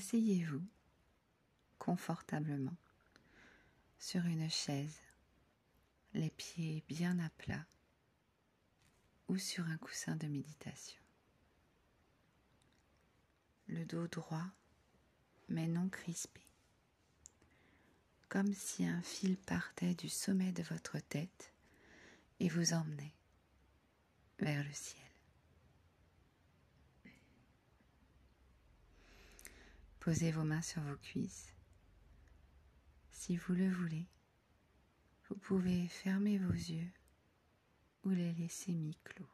asseyez-vous confortablement sur une chaise, les pieds bien à plat ou sur un coussin de méditation. Le dos droit mais non crispé, comme si un fil partait du sommet de votre tête et vous emmenait vers le ciel. Posez vos mains sur vos cuisses. Si vous le voulez, vous pouvez fermer vos yeux ou les laisser mi-clos.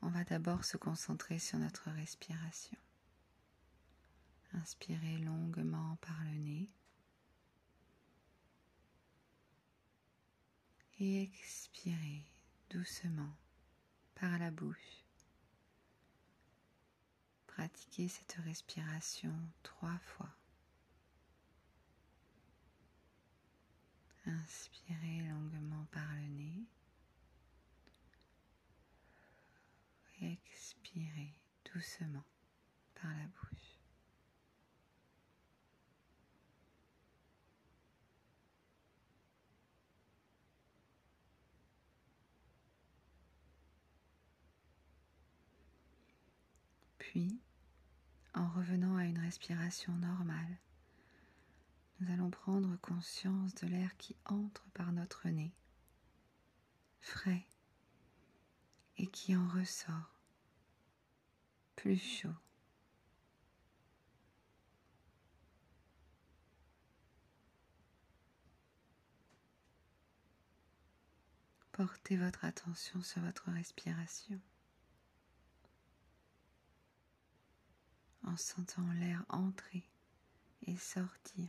On va d'abord se concentrer sur notre respiration. Inspirez longuement par le nez et expirez doucement par la bouche. Pratiquez cette respiration trois fois. Inspirez longuement par le nez. Expirez doucement par la bouche. Puis, en revenant à une respiration normale, nous allons prendre conscience de l'air qui entre par notre nez, frais, et qui en ressort, plus chaud. Portez votre attention sur votre respiration. En sentant l'air entrer et sortir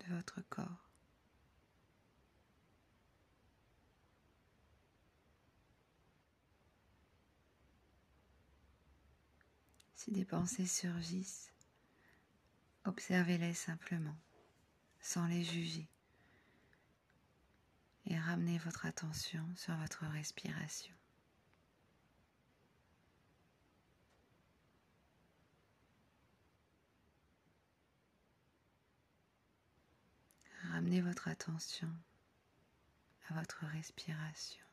de votre corps. Si des pensées surgissent, observez-les simplement, sans les juger, et ramenez votre attention sur votre respiration. Ramenez votre attention à votre respiration.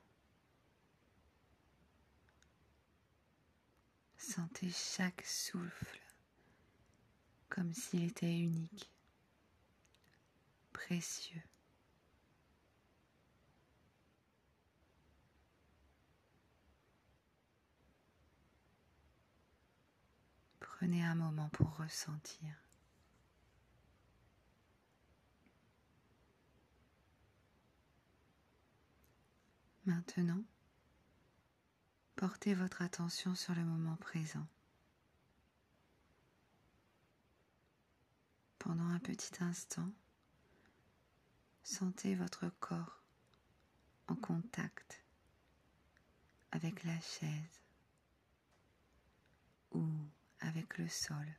Sentez chaque souffle comme s'il était unique, précieux. Prenez un moment pour ressentir. Maintenant, portez votre attention sur le moment présent. Pendant un petit instant, sentez votre corps en contact avec la chaise ou avec le sol.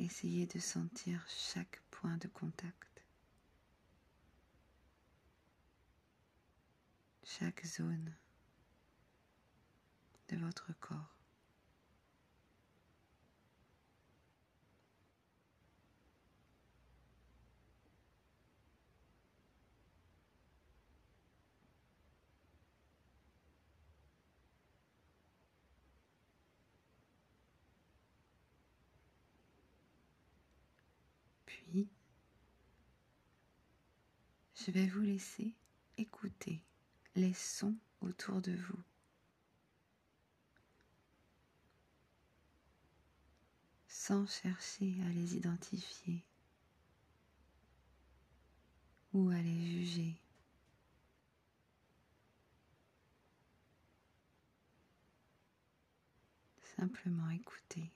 Essayez de sentir chaque point de contact, chaque zone de votre corps. Puis, je vais vous laisser écouter les sons autour de vous. sans chercher à les identifier ou à les juger. Simplement écouter.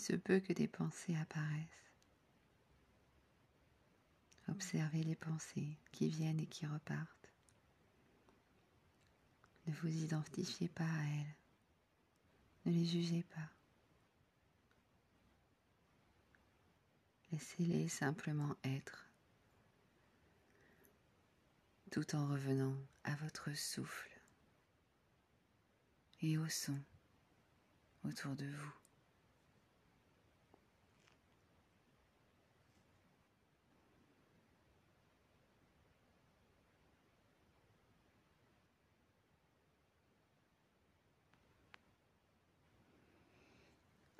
Il se peut que des pensées apparaissent. Observez les pensées qui viennent et qui repartent. Ne vous identifiez pas à elles. Ne les jugez pas. Laissez-les simplement être, tout en revenant à votre souffle et au son autour de vous.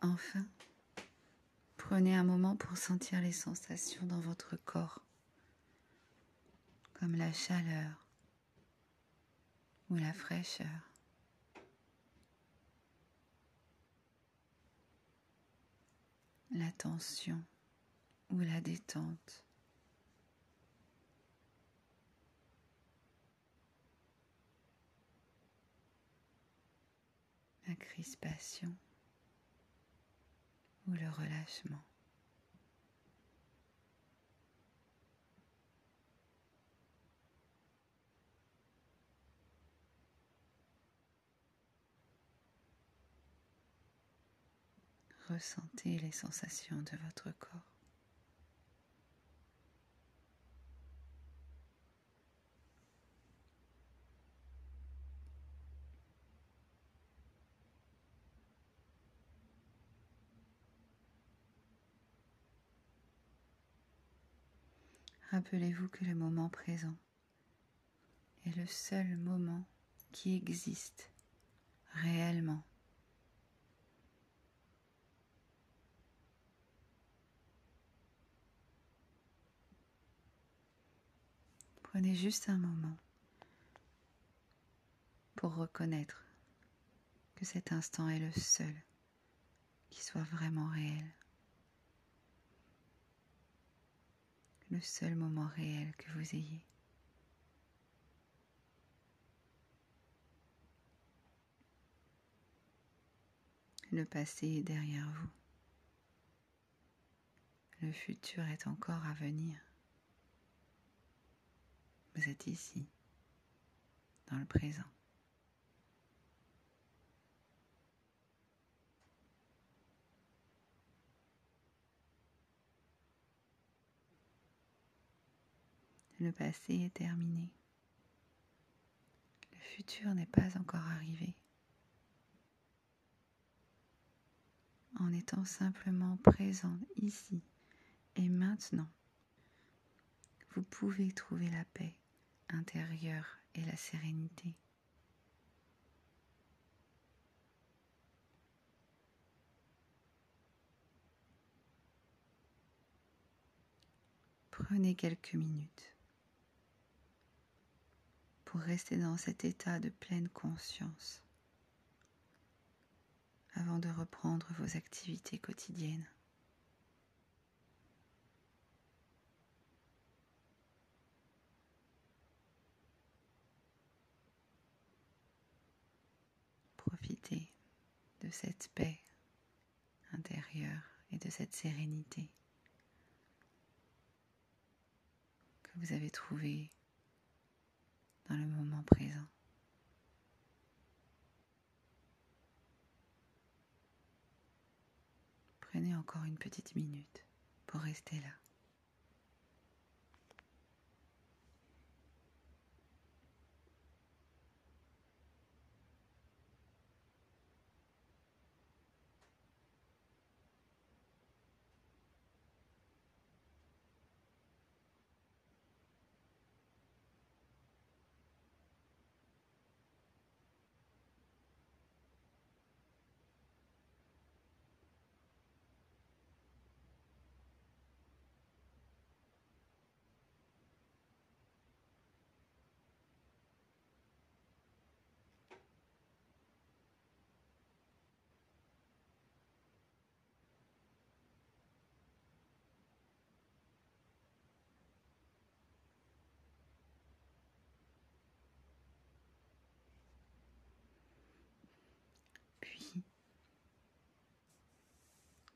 Enfin, prenez un moment pour sentir les sensations dans votre corps, comme la chaleur ou la fraîcheur. La tension ou la détente. La crispation le relâchement. Ressentez les sensations de votre corps. Rappelez-vous que le moment présent est le seul moment qui existe réellement. Prenez juste un moment pour reconnaître que cet instant est le seul qui soit vraiment réel. Seul moment réel que vous ayez. Le passé est derrière vous. Le futur est encore à venir. Vous êtes ici, dans le présent. Le passé est terminé. Le futur n'est pas encore arrivé. En étant simplement présent ici et maintenant, vous pouvez trouver la paix intérieure et la sérénité. Prenez quelques minutes pour rester dans cet état de pleine conscience avant de reprendre vos activités quotidiennes. Profitez de cette paix intérieure et de cette sérénité que vous avez trouvée le moment présent. Prenez encore une petite minute pour rester là.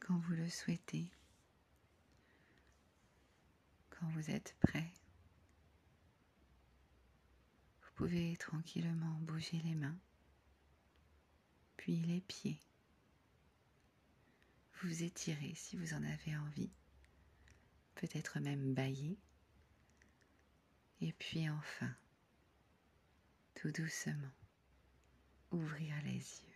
quand le souhaitez, quand vous êtes prêt. Vous pouvez tranquillement bouger les mains, puis les pieds. Vous étirez si vous en avez envie, peut-être même bailler. Et puis enfin, tout doucement, ouvrir les yeux.